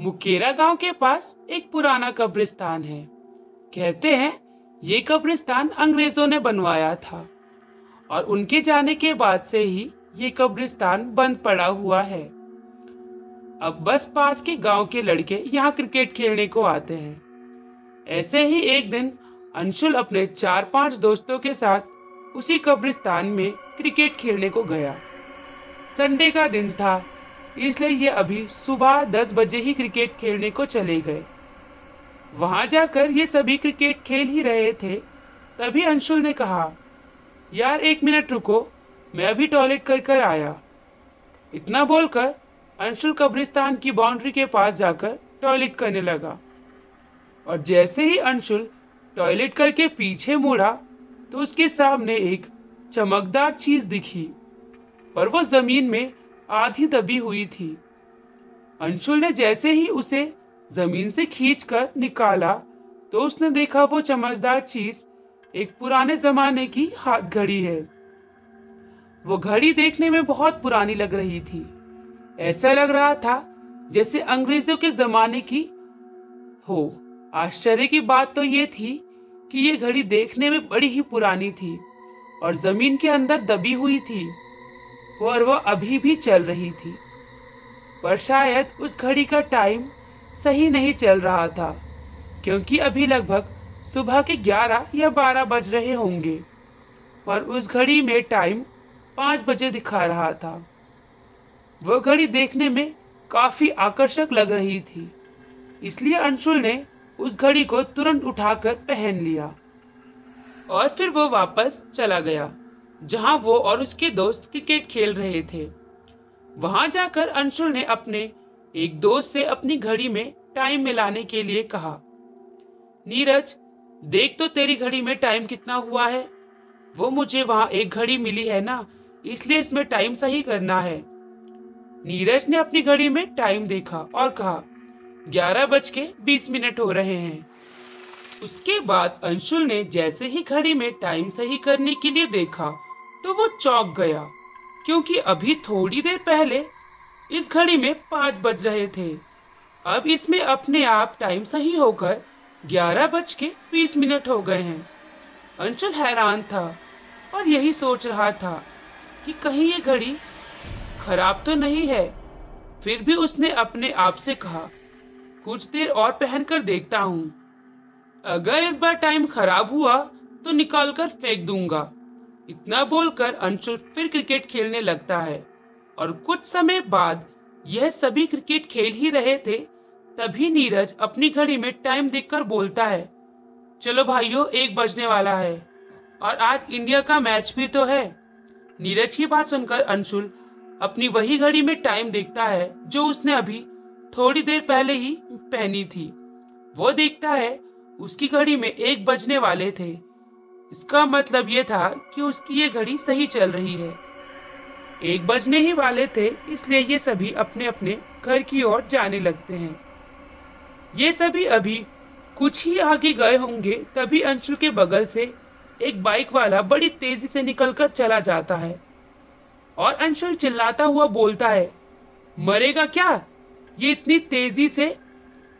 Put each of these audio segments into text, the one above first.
मुकेरा गाँव के पास एक पुराना कब्रिस्तान है। कहते हैं, ये कब्रिस्तान अंग्रेज़ों ने बनवाया था। और उनके जाने के बाद से ही ये कब्रिस्तान बंद पड़ा हुआ है। अब बस पास के गाँव के लड़के यहाँ क्रिकेट खेलने को आते हैं। ऐसे ही एक दिन अंशुल अपने चार पाँच दोस्तों के साथ उसी कब्रिस्तान में क्रिकेट खेलने को गया। संडे का दिन था इसलिए ये अभी सुबह दस बजे ही क्रिकेट खेलने को चले गए। वहाँ जाकर ये सभी क्रिकेट खेल ही रहे थे, तभी अंशुल ने कहा, यार, एक मिनट रुको, मैं अभी टॉयलेट कर कर आया। इतना बोलकर अंशुल कब्रिस्तान की बाउंड्री के पास जाकर टॉयलेट करने लगा। और जैसे ही अंशुल टॉयलेट करके पीछे मुड़ा तो उसके सामने एक चमकदार चीज़ दिखी पर वो ज़मीन में आधी दबी हुई थी। अंशुल ने जैसे ही उसे ज़मीन से खींचकर निकाला तो उसने देखा वो चमकदार चीज़ एक पुराने जमाने की हाथ घड़ी है। वो घड़ी देखने में बहुत पुरानी लग रही थी। ऐसा लग रहा था जैसे अंग्रेज़ों के जमाने की हो। आश्चर्य की बात तो ये थी कि ये घड़ी देखने में बड़ी ही पुरानी थी और ज़मीन के अंदर दबी हुई थी। और वह अभी भी चल रही थी। पर शायद उस घड़ी का टाइम सही नहीं चल रहा था, क्योंकि अभी लगभग सुबह के 11 या 12 बज रहे होंगे। पर उस घड़ी में टाइम पाँच बजे दिखा रहा था। वह घड़ी देखने में काफ़ी आकर्षक लग रही थी, इसलिए अंशुल ने उस घड़ी को तुरंत उठाकर पहन लिया और फिर वो वापस चला गया। जहाँ वो और उसके दोस्त क्रिकेट खेल रहे थे। वहाँ जाकर अंशुल ने अपने एक दोस्त से अपनी घड़ी में टाइम मिलाने के लिए कहा, नीरज, देख तो तेरी घड़ी में टाइम कितना हुआ है। वो मुझे वहाँ एक घड़ी मिली है ना, इसलिए इसमें टाइम सही करना है। नीरज ने अपनी घड़ी में टाइम देखा और कहा, ग्यारह बज के बीस मिनट हो रहे हैं। उसके बाद अंशुल ने जैसे ही घड़ी में टाइम सही करने के लिए देखा तो वो चौंक गया, क्योंकि अभी थोड़ी देर पहले इस घड़ी में पाँच बज रहे थे। अब इसमें अपने आप टाइम सही होकर ग्यारह बज के बीस मिनट हो गए हैं। अंशुल हैरान था और यही सोच रहा था कि कहीं ये घड़ी खराब तो नहीं है। फिर भी उसने अपने आप से कहा, कुछ देर और पहनकर देखता हूँ। अगर इस बार टाइम खराब हुआ तो निकाल कर फेंक दूँगा। इतना बोलकर अंशुल फिर क्रिकेट खेलने लगता है। और कुछ समय बाद यह सभी क्रिकेट खेल ही रहे थे, तभी नीरज अपनी घड़ी में टाइम देखकर बोलता है, चलो भाइयों, एक बजने वाला है, और आज इंडिया का मैच भी तो है। नीरज की बात सुनकर अंशुल अपनी वही घड़ी में टाइम देखता है, जो उसने अभी थोड़ी देर पहले ही पहनी थी। वो देखता है, उसकी घड़ी में एक बजने वाले थे। इसका मतलब ये था कि उसकी ये घड़ी सही चल रही है। एक बजने ही वाले थे, इसलिए ये सभी अपने अपने घर की ओर जाने लगते हैं। ये सभी अभी कुछ ही आगे गए होंगे, तभी अंशु के बगल से एक बाइक वाला बड़ी तेज़ी से निकलकर चला जाता है। और अंशुल चिल्लाता हुआ बोलता है, मरेगा क्या? ये इतनी तेज़ी से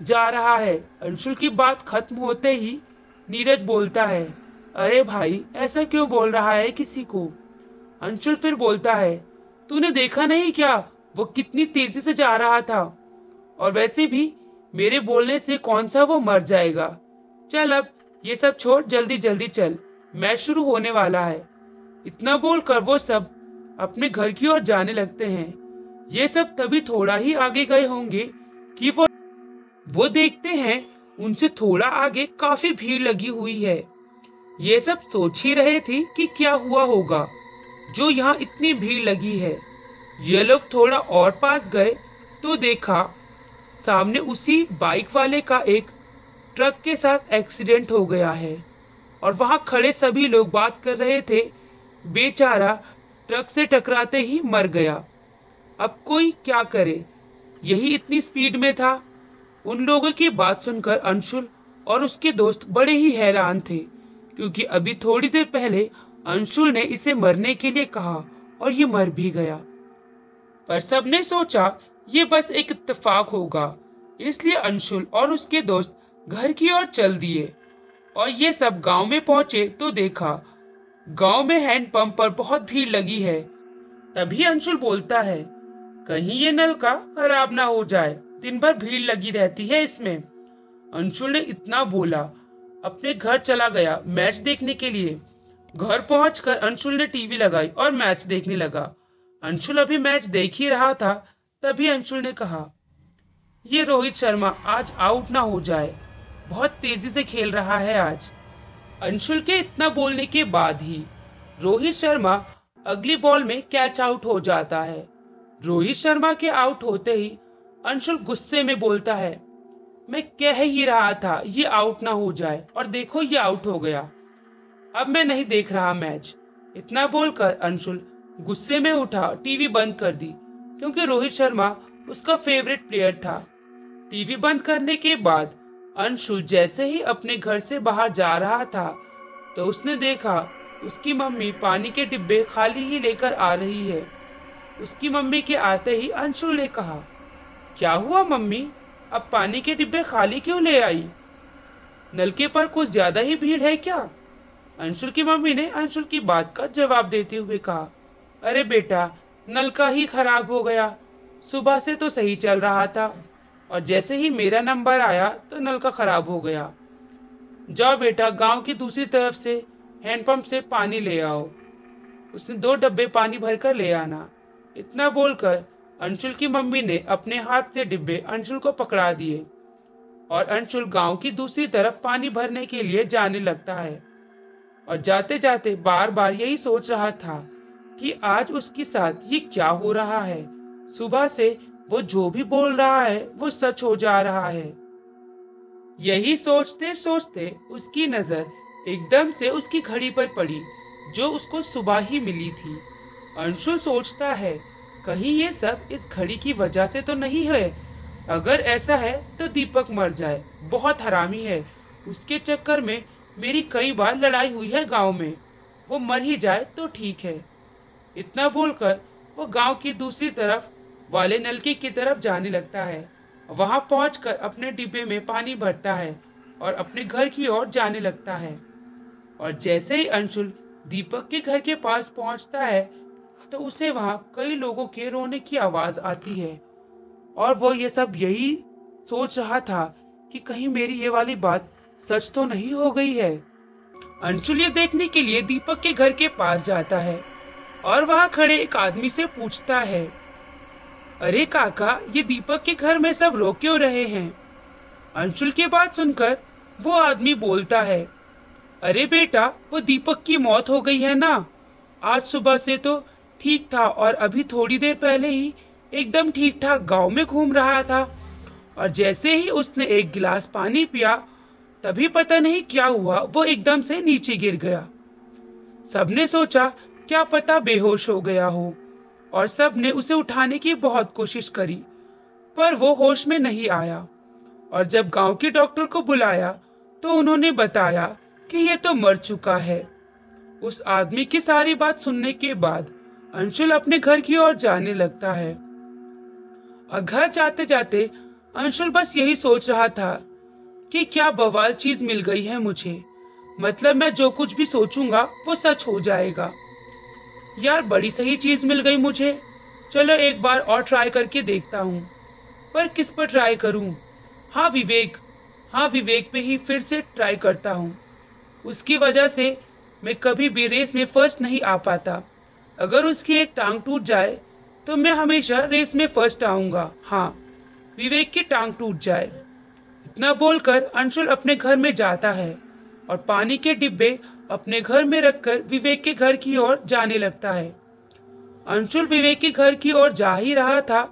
जा रहा है। अंशुल की बात खत्म होते ही नीरज बोलता है अरे भाई, ऐसा क्यों बोल रहा है किसी को? अंशुल फिर बोलता है, तूने देखा नहीं क्या? वो कितनी तेज़ी से जा रहा था। और वैसे भी, मेरे बोलने से कौन सा वो मर जाएगा? चल अब, ये सब छोड़, जल्दी जल्दी चल। मैच शुरू होने वाला है। इतना बोल कर वो सब अपने घर की ओर जाने लगते हैं। ये सब तभी थोड़ा ही आगे गए होंगे कि वो वो देखते हैं, उनसे थोड़ा आगे काफ़ी भीड़ लगी हुई है। ये सब सोच ही रहे थे कि क्या हुआ होगा। जो यहाँ इतनी भीड़ लगी है। ये लोग थोड़ा और पास गए तो देखा, सामने उसी बाइक वाले का एक ट्रक के साथ एक्सीडेंट हो गया है। और वहाँ खड़े सभी लोग बात कर रहे थे। बेचारा ट्रक से टकराते ही मर गया। अब कोई क्या करे? यही इतनी स्पीड में था। उन लोगों की बात सुनकर अंशुल और उसके दोस्त बड़े ही हैरान थे। क्योंकि अभी थोड़ी देर पहले अंशुल ने इसे मरने के लिए कहा और ये मर भी गया। पर सबने सोचा, ये बस एक इत्तेफाक होगा। इसलिए अंशुल और उसके दोस्त घर की ओर चल दिए और ये सब गाँव में पहुँचे तो देखा, गाँव में हैंडपंप पर बहुत भीड़ लगी है। तभी अंशुल बोलता है, कहीं ये नल का खराब ना हो जाए, दिन भर भीड़ लगी रहती है इसमें। अंशुल ने इतना बोला अपने घर चला गया मैच देखने के लिए। घर पहुंचकर अंशुल ने टीवी लगाई और मैच देखने लगा। अंशुल अभी मैच देख ही रहा था, तभी अंशुल ने कहा, ये रोहित शर्मा, आज आउट ना हो जाए। बहुत तेज़ी से खेल रहा है आज। अंशुल के इतना बोलने के बाद ही रोहित शर्मा अगली बॉल में कैच आउट हो जाता है। रोहित शर्मा के आउट होते ही अंशुल गुस्से में बोलता है मैं कह ही रहा था, ये आउट ना हो जाए। और देखो, ये आउट हो गया। अब मैं नहीं देख रहा मैच इतना बोलकर अंशुल गुस्से में उठा टीवी बंद कर दी, क्योंकि रोहित शर्मा उसका फेवरेट प्लेयर था। टीवी बंद करने के बाद अंशु जैसे ही अपने घर से बाहर जा रहा था तो उसने देखा, उसकी मम्मी पानी के डिब्बे खाली ही लेकर आ रही है। उसकी मम्मी के आते ही अंशुल ने कहा, क्या हुआ मम्मी? अब पानी के डिब्बे खाली क्यों ले आई? नलके पर कुछ ज़्यादा ही भीड़ है क्या? अंशुल की मम्मी ने अंशुल की बात का जवाब देते हुए कहा, अरे बेटा, नलका ही खराब हो गया। सुबह से तो सही चल रहा था, और जैसे ही मेरा नंबर आया तो नलका खराब हो गया। जाओ बेटा, गाँव की दूसरी तरफ़ से हैंडपंप से पानी ले आओ। उसने दो डब्बे पानी भरकर ले आना। इतना बोलकर अंशुल की मम्मी ने अपने हाथ से डिब्बे अंशुल को पकड़ा दिए और अंशुल गाँव की दूसरी तरफ़ पानी भरने के लिए जाने लगता है। और जाते जाते बार बार यही सोच रहा था कि आज उसके साथ ये क्या हो रहा है। सुबह से वो जो भी बोल रहा है, वो सच हो जा रहा है। यही सोचते सोचते उसकी नज़र एकदम से उसकी घड़ी पर पड़ी, जो उसको सुबह ही मिली थी। अंशुल सोचता है कहीं ये सब इस घड़ी की वजह से तो नहीं है? अगर ऐसा है तो दीपक मर जाए। बहुत हरामी है। उसके चक्कर में मेरी कई बार लड़ाई हुई है गाँव में। वो मर ही जाए तो ठीक है। इतना बोलकर वो गाँव की दूसरी तरफ़, वाले नलके की तरफ़ जाने लगता है। वहाँ पहुंचकर अपने डिब्बे में पानी भरता है और अपने घर की ओर जाने लगता है। और जैसे ही अंशुल दीपक के घर के पास पहुँचता है तो उसे वहाँ कई लोगों के रोने की आवाज़ आती है। और वो ये सब यही सोच रहा था कि कहीं मेरी ये वाली बात सच तो नहीं हो गई है। अंशुल ये देखने के लिए दीपक के घर के पास जाता है और वहाँ खड़े एक आदमी से पूछता है, अरे काका, ये दीपक के घर में सब रो क्यों रहे हैं? अंशुल की बात सुनकर वो आदमी बोलता है, अरे बेटा, वो दीपक की मौत हो गई है ना? आज सुबह से तो ठीक था और अभी थोड़ी देर पहले ही एकदम ठीक ठाक गाँव में घूम रहा था। और जैसे ही उसने एक गिलास पानी पिया, तभी पता नहीं क्या हुआ, वो एकदम से नीचे गिर गया। सबने सोचा, क्या पता बेहोश हो गया हो। और सबने उसे उठाने की बहुत कोशिश करी, पर वो होश में नहीं आया। और जब गाँव के डॉक्टर को बुलाया तो उन्होंने बताया कि ये तो मर चुका है। उस आदमी की सारी बात सुनने के बाद अंशुल अपने घर की ओर जाने लगता है। और घर जाते जाते अंशुल बस यही सोच रहा था कि क्या बवाल चीज़ मिल गई है मुझे। मतलब मैं जो कुछ भी सोचूँगा, वो सच हो जाएगा। यार, बड़ी सही चीज़ मिल गई मुझे। चलो एक बार और ट्राई करके देखता हूँ। पर किस पर ट्राई करूँ? हाँ विवेक। हाँ विवेक पे ही फिर से ट्राई करता हूँ। उसकी वजह से मैं कभी भी रेस में फ़र्स्ट नहीं आ पाता। अगर उसकी एक टांग टूट जाए तो मैं हमेशा रेस में फ़र्स्ट आऊँगा। हाँ विवेक की टांग टूट जाए। इतना बोलकर अंशुल अपने घर में जाता है और पानी के डिब्बे अपने घर में रखकर विवेक के घर की ओर जाने लगता है। अंशुल विवेक के घर की ओर जा ही रहा था।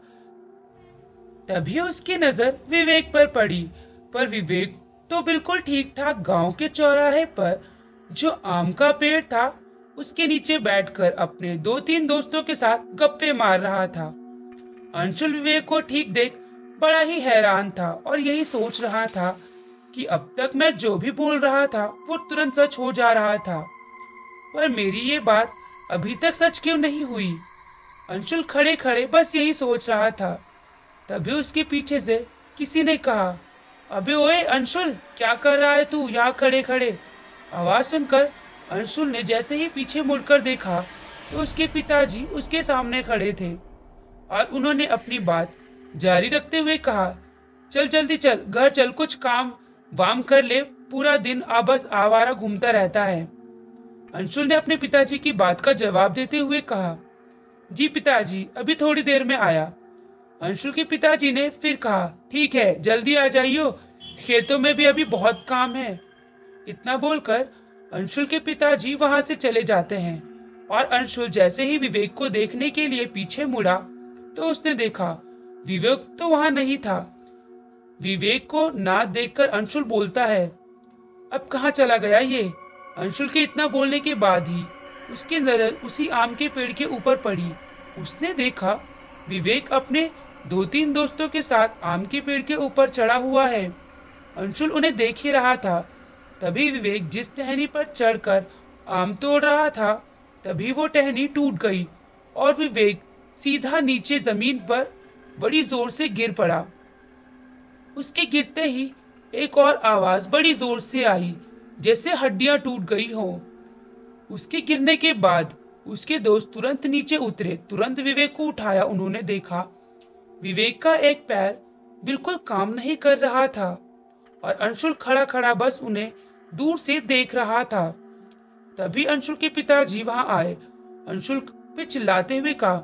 तभी उसकी नज़र विवेक पर पड़ी, पर विवेक तो बिल्कुल ठीक ठाक गाँव के चौराहे पर, जो आम का पेड़ था उसके नीचे बैठकर अपने दो तीन दोस्तों के साथ गप्पे मार रहा था। अंशुल विवेक को ठीक देख बड़ा ही हैरान था और यही सोच रहा था कि अब तक मैं जो भी बोल रहा था, वो तुरंत सच हो जा रहा था। पर मेरी ये बात अभी तक सच क्यों नहीं हुई? अंशुल खड़े खड़े बस यही सोच रहा था। तभी उसके पीछे से किसी ने कहा, अबे ओए अंशुल, क्या कर रहा है तू यहाँ खड़े खड़े आवाज़ सुनकर अंशुल ने जैसे ही पीछे मुड़कर देखा तो उसके पिताजी उसके सामने खड़े थे और उन्होंने अपनी बात जारी रखते हुए कहा, चल जल्दी चल, घर चल, कुछ काम वाम कर ले, पूरा दिन आबस आवारा घूमता रहता है। अंशुल ने अपने पिताजी की बात का जवाब देते हुए कहा, जी पिताजी, अभी थोड़ी देर में आया। अंशुल के पिताजी ने फिर कहा, ठीक है, जल्दी आ जाइयो, खेतों में भी अभी बहुत काम है। इतना बोलकर अंशुल के पिताजी वहाँ से चले जाते हैं और अंशुल जैसे ही विवेक को देखने के लिए पीछे मुड़ा तो उसने देखा, विवेक तो वहाँ नहीं था। विवेक को ना देखकर अंशुल बोलता है, अब कहा चला गया ये? अंशुल के इतना बोलने के बाद ही उसकी नज़र उसी आम के पेड़ के ऊपर पड़ी। उसने देखा, विवेक अपने दो तीन दोस्तों के साथ आम के पेड़ के ऊपर चढ़ा हुआ है। अंशुल उन्हें देख ही रहा था तभी विवेक जिस टहनी पर चढ़कर आम तोड़ रहा था, तभी वो टहनी टूट गई और विवेक सीधा नीचे ज़मीन पर बड़ी ज़ोर से गिर पड़ा। उसके गिरते ही एक और आवाज़ बड़ी ज़ोर से आई, जैसे हड्डियाँ टूट गई हो। उसके गिरने के बाद उसके दोस्त तुरंत नीचे उतरे, तुरंत विवेक को उठाया, उन्होंने देखा। विवेक का एक पैर बिल्कुल काम नहीं कर रहा था और अंशुल खड़ा खड़ा बस उन्हें दूर से देख रहा था। तभी अंशुल के पिताजी वहाँ आए। अंशुल पे चिल्लाते हुए कहा,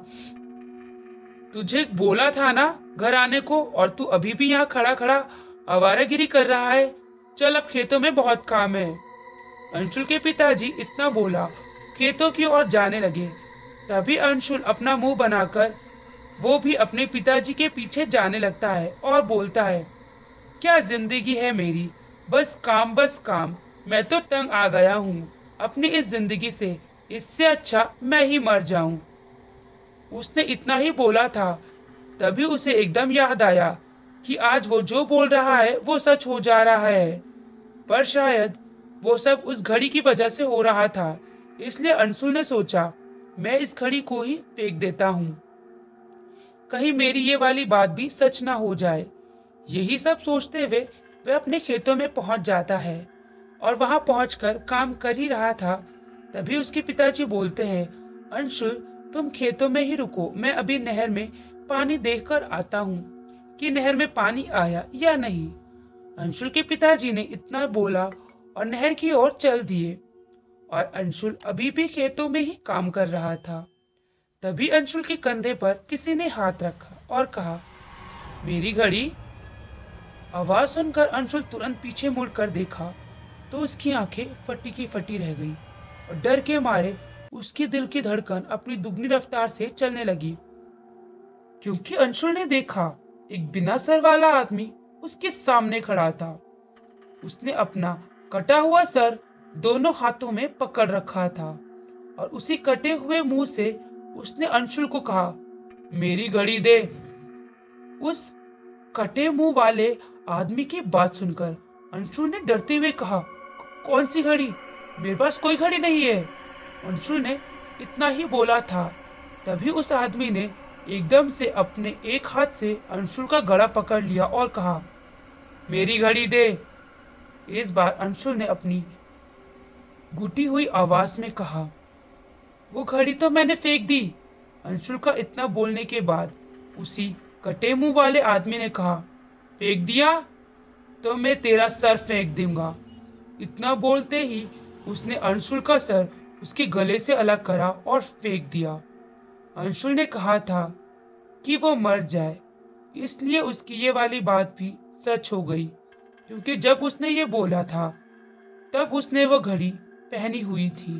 तुझे बोला था ना घर आने को और तू अभी भी यहाँ खड़ा खड़ा आवारागिरी कर रहा है। चल अब खेतों में बहुत काम है। अंशुल के पिताजी इतना बोला, खेतों की ओर जाने लगे। तभी अंशुल अपना मुँह बनाकर, वो भी अपने पिताजी के पीछे जाने लगता है और बोलता है, क्या ज़िंदगी है मेरी? बस काम बस काम। मैं तो तंग आ गया हूँ। अपनी इस ज़िंदगी से, इससे अच्छा मैं ही मर जाऊँ। उसने इतना ही बोला था, तभी उसे एकदम याद आया कि आज वो जो बोल रहा है, वो सच हो जा रहा है। पर शायद वो सब उस घड़ी की वजह से हो रहा था, इसलिए अंशुल ने सोचा, मैं इस घड़ी को ही फेंक देता हूँ। कहीं मेरी ये वाली बात भी सच ना हो जाए। यही सब सोचते हुए वह अपने खेतों में पहुँच जाता है और वहाँ पहुंचकर काम कर ही रहा था। तभी उसके पिताजी बोलते हैं अंशुल तुम खेतों में ही रुको। मैं अभी नहर में पानी देखकर आता हूँ कि नहर में पानी आया या नहीं। अंशुल के पिताजी ने इतना बोला और नहर की ओर चल दिए और अंशुल अभी भी खेतों में ही काम कर रहा था। तभी अंशुल के कंधे पर किसी ने हाथ रखा और कहा, मेरी घड़ी आवाज़ सुनकर अंशुल तुरंत पीछे मुड़कर देखा तो उसकी आँखें फटी की फटी रह गई और डर के मारे उसकी दिल की धड़कन अपनी दुगनी रफ्तार से चलने लगी। क्योंकि अंशुल ने देखा, एक बिना सर वाला आदमी उसके सामने खड़ा था। उसने अपना कटा हुआ सर दोनों हाथों में पकड़ रखा था और उसी कटे हुए मुँह से उसने अंशुल को कहा, मेरी घड़ी दे। उस कटे मुँह वाले आदमी की बात सुनकर अंशुल ने डरते हुए कहा, कौन सी घड़ी? मेरे पास कोई घड़ी नहीं है। अंशुल ने इतना ही बोला था। तभी उस आदमी ने एकदम से अपने एक हाथ से अंशुल का गला पकड़ लिया और कहा, मेरी घड़ी दे। इस बार अंशुल ने अपनी गुटी हुई आवाज़ में कहा, वो घड़ी तो मैंने फेंक दी। अंशुल का इतना बोलने के बाद उसी कटे मुँह वाले आदमी ने कहा, फेंक दिया? तो मैं तेरा सर फेंक दूँगा। इतना बोलते ही उसने अंशुल का सर उसके गले से अलग करा और फेंक दिया। अंशुल ने कहा था कि वो मर जाए। इसलिए उसकी ये वाली बात भी सच हो गई, क्योंकि जब उसने ये बोला था, तब उसने वो घड़ी पहनी हुई थी।